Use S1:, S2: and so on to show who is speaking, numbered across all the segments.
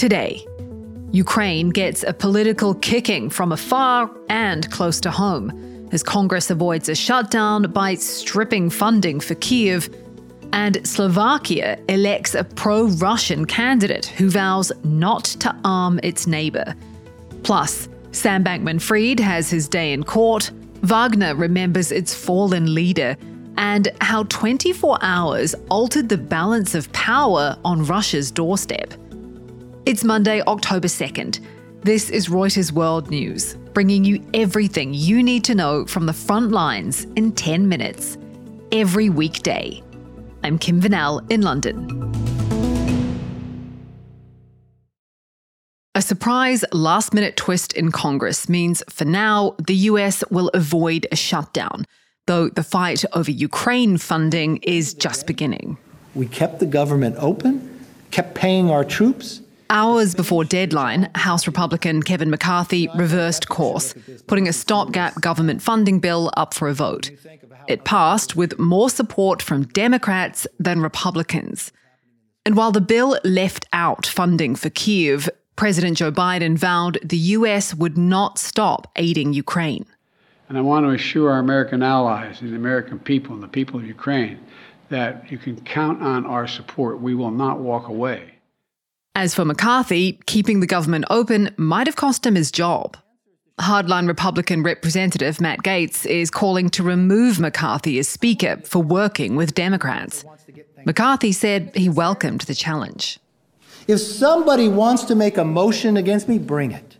S1: Today, Ukraine gets a political kicking from afar and close to home as Congress avoids a shutdown by stripping funding for Kyiv, and Slovakia elects a pro Russian candidate who vows not to arm its neighbour. Plus, Sam Bankman Fried has his day in court, Wagner remembers its fallen leader, and how 24 hours altered the balance of power on Russia's doorstep. It's Monday, October 2nd. This is Reuters World News, bringing you everything you need to know from the front lines in 10 minutes, every weekday. I'm Kim Vanel in London. A surprise last minute twist in Congress means for now, the US will avoid a shutdown, though the fight over Ukraine funding is just beginning.
S2: We kept the government open, kept paying our troops
S1: Hours before deadline, House Republican Kevin McCarthy reversed course, putting a stopgap government funding bill up for a vote. It passed with more support from Democrats than Republicans. And while the bill left out funding for Kyiv, President Joe Biden vowed the US would not stop aiding Ukraine.
S3: And I want to assure our American allies and the American people and the people of Ukraine that you can count on our support. We will not walk away.
S1: As for McCarthy, keeping the government open might have cost him his job. Hardline Republican Representative Matt Gaetz is calling to remove McCarthy as Speaker for working with Democrats. McCarthy said he welcomed the challenge.
S2: If somebody wants to make a motion against me, bring it.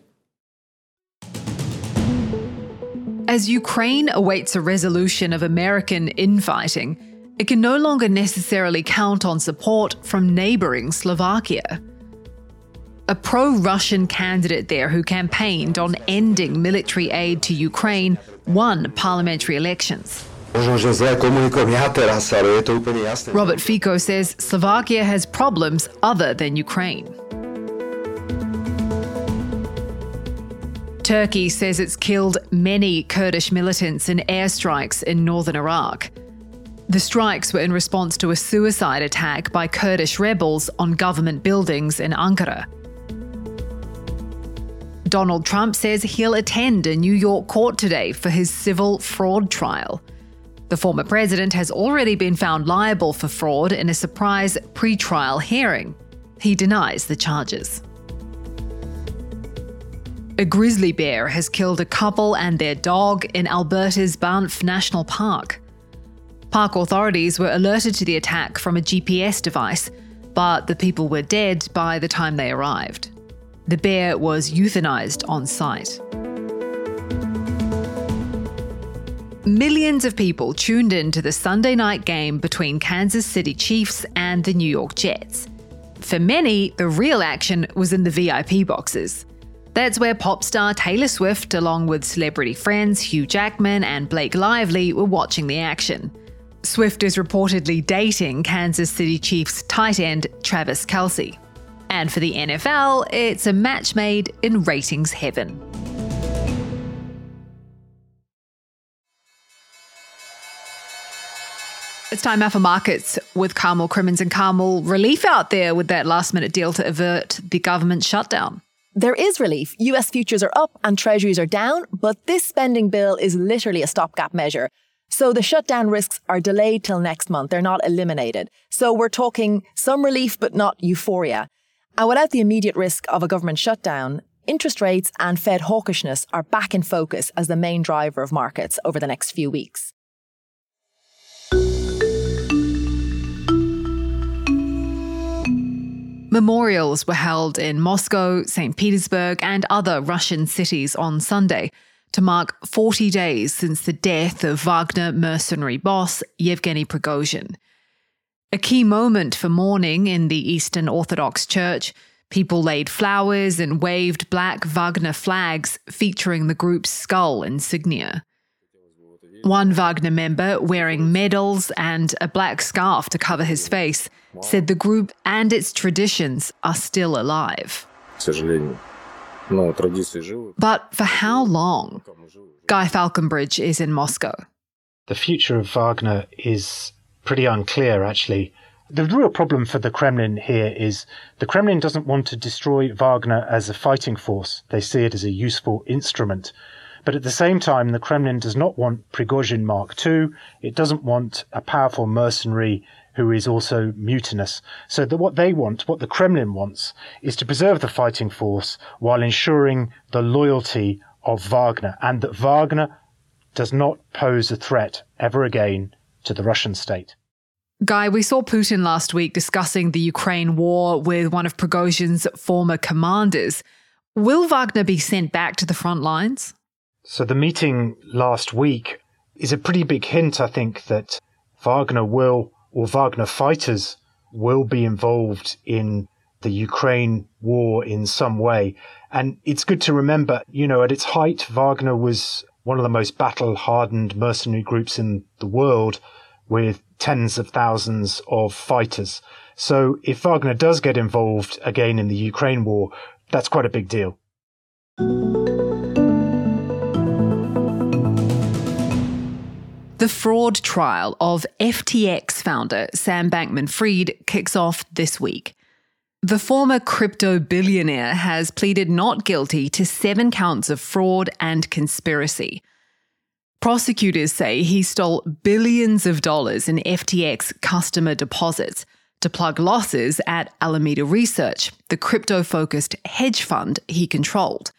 S1: As Ukraine awaits a resolution of American infighting, it can no longer necessarily count on support from neighbouring Slovakia a pro Russian candidate there who campaigned on ending military aid to Ukraine won parliamentary elections. Robert Fico says Slovakia has problems other than Ukraine. Turkey says it's killed many Kurdish militants in airstrikes in northern Iraq. The strikes were in response to a suicide attack by Kurdish rebels on government buildings in Ankara. Donald Trump says he'll attend a New York court today for his civil fraud trial. The former president has already been found liable for fraud in a surprise pre-trial hearing. He denies the charges. A grizzly bear has killed a couple and their dog in Alberta's Banff National Park. Park authorities were alerted to the attack from a GPS device, but the people were dead by the time they arrived. The bear was euthanized on site. Millions of people tuned in to the Sunday night game between Kansas City Chiefs and the New York Jets. For many, the real action was in the VIP boxes. That's where pop star Taylor Swift, along with celebrity friends Hugh Jackman and Blake Lively, were watching the action. Swift is reportedly dating Kansas City Chiefs tight end Travis Kelce. And for the NFL, it's a match made in ratings heaven. It's time now for markets with Carmel Crimmins and Carmel. Relief out there with that last minute deal to avert the government shutdown.
S4: There is relief. US futures are up and treasuries are down, but this spending bill is literally a stopgap measure. So the shutdown risks are delayed till next month. They're not eliminated. So we're talking some relief, but not euphoria. And without the immediate risk of a government shutdown, interest rates and Fed hawkishness are back in focus as the main driver of markets over the next few weeks.
S1: Memorials were held in Moscow, St. Petersburg, and other Russian cities on Sunday to mark 40 days since the death of Wagner mercenary boss Yevgeny Prigozhin. A key moment for mourning in the Eastern Orthodox Church, people laid flowers and waved black Wagner flags featuring the group's skull insignia. One Wagner member, wearing medals and a black scarf to cover his face, said the group and its traditions are still alive. But for how long? Guy Faulconbridge is in Moscow.
S5: The future of Wagner is pretty unclear, actually. The real problem for the Kremlin here is the Kremlin doesn't want to destroy Wagner as a fighting force. They see it as a useful instrument. But at the same time, the Kremlin does not want Prigozhin Mark II. It doesn't want a powerful mercenary who is also mutinous. So that what they want, what the Kremlin wants, is to preserve the fighting force while ensuring the loyalty of Wagner and that Wagner does not pose a threat ever again to the Russian state.
S1: Guy, we saw Putin last week discussing the Ukraine war with one of Prigozhin's former commanders. Will Wagner be sent back to the front lines?
S5: So the meeting last week is a pretty big hint, I think, that Wagner will, or Wagner fighters will be involved in the Ukraine war in some way. And it's good to remember, you know, at its height, Wagner was one of the most battle hardened mercenary groups in the world with tens of thousands of fighters. So if Wagner does get involved again in the Ukraine war, that's quite a big deal.
S1: The fraud trial of FTX founder Sam Bankman Fried kicks off this week. The former crypto billionaire has pleaded not guilty to seven counts of fraud and conspiracy. Prosecutors say he stole billions of dollars in FTX customer deposits to plug losses at Alameda Research, the crypto focused hedge fund he controlled.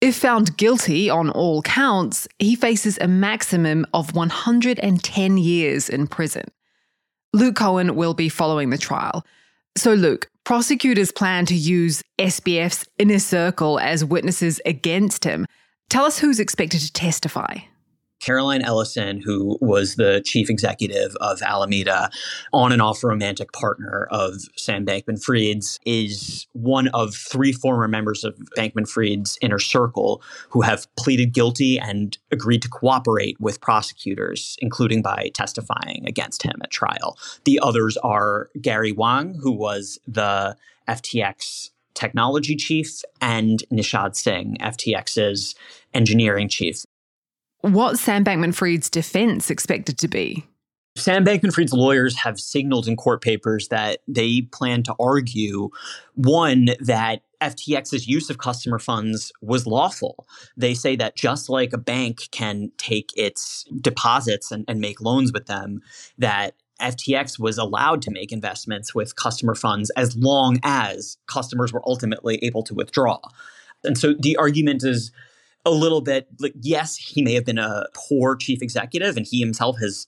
S1: If found guilty on all counts, he faces a maximum of 110 years in prison. Luke Cohen will be following the trial. So, Luke, prosecutors plan to use SBF's inner circle as witnesses against him. Tell us who's expected to testify.
S6: Caroline Ellison, who was the chief executive of Alameda, on and off romantic partner of Sam Bankman Fried's, is one of three former members of Bankman Fried's inner circle who have pleaded guilty and agreed to cooperate with prosecutors, including by testifying against him at trial. The others are Gary Wang, who was the FTX technology chief, and Nishad Singh, FTX's engineering chief.
S1: What's Sam Bankman Fried's defense expected to be?
S6: Sam Bankman Fried's lawyers have signaled in court papers that they plan to argue one, that FTX's use of customer funds was lawful. They say that just like a bank can take its deposits and, and make loans with them, that FTX was allowed to make investments with customer funds as long as customers were ultimately able to withdraw. And so the argument is a little bit like yes he may have been a poor chief executive and he himself has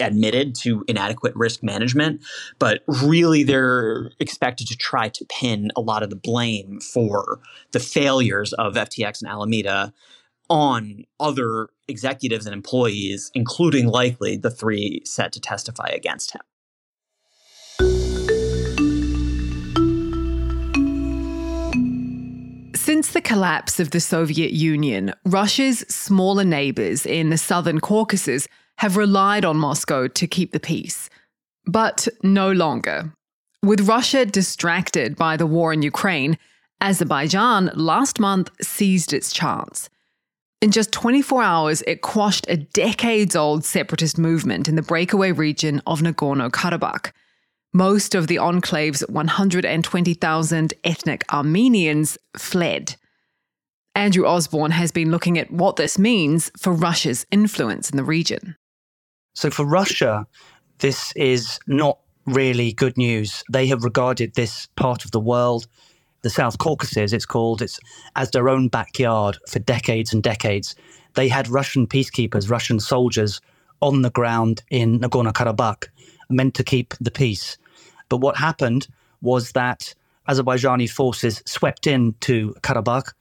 S6: admitted to inadequate risk management but really they're expected to try to pin a lot of the blame for the failures of FTX and Alameda on other executives and employees including likely the three set to testify against him
S1: Since the collapse of the Soviet Union, Russia's smaller neighbors in the southern Caucasus have relied on Moscow to keep the peace. But no longer. With Russia distracted by the war in Ukraine, Azerbaijan last month seized its chance. In just 24 hours, it quashed a decades old separatist movement in the breakaway region of Nagorno Karabakh. Most of the enclave's 120,000 ethnic Armenians fled. Andrew Osborn has been looking at what this means for Russia's influence in the region.
S7: So, for Russia, this is not really good news. They have regarded this part of the world, the South Caucasus, it's called, it's as their own backyard for decades and decades. They had Russian peacekeepers, Russian soldiers on the ground in Nagorno Karabakh, meant to keep the peace. But what happened was that Azerbaijani forces swept into Karabakh,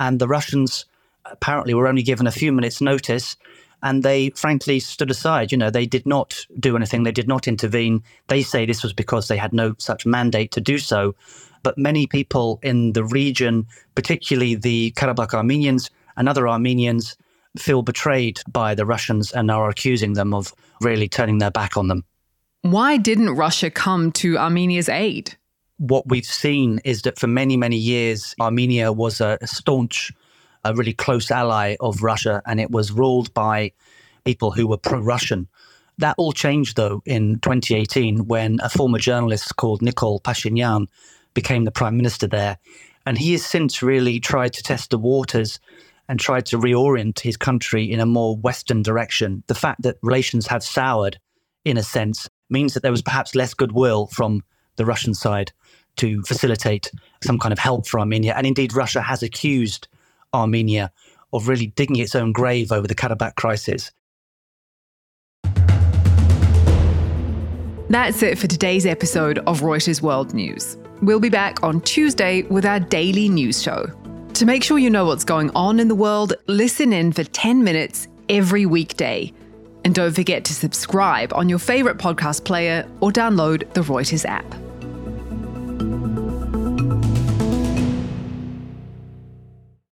S7: and the Russians apparently were only given a few minutes' notice. And they frankly stood aside. You know, they did not do anything. They did not intervene. They say this was because they had no such mandate to do so. But many people in the region, particularly the Karabakh Armenians and other Armenians, feel betrayed by the Russians and are accusing them of really turning their back on them.
S1: Why didn't Russia come to Armenia's aid?
S7: What we've seen is that for many, many years, Armenia was a staunch, a really close ally of Russia, and it was ruled by people who were pro Russian. That all changed, though, in 2018 when a former journalist called Nikol Pashinyan became the prime minister there. And he has since really tried to test the waters and tried to reorient his country in a more Western direction. The fact that relations have soured, in a sense, means that there was perhaps less goodwill from the Russian side to facilitate some kind of help for Armenia. And indeed, Russia has accused Armenia of really digging its own grave over the Karabakh crisis.
S1: That's it for today's episode of Reuters World News. We'll be back on Tuesday with our daily news show. To make sure you know what's going on in the world, listen in for 10 minutes every weekday. And don't forget to subscribe on your favorite podcast player or download the Reuters app.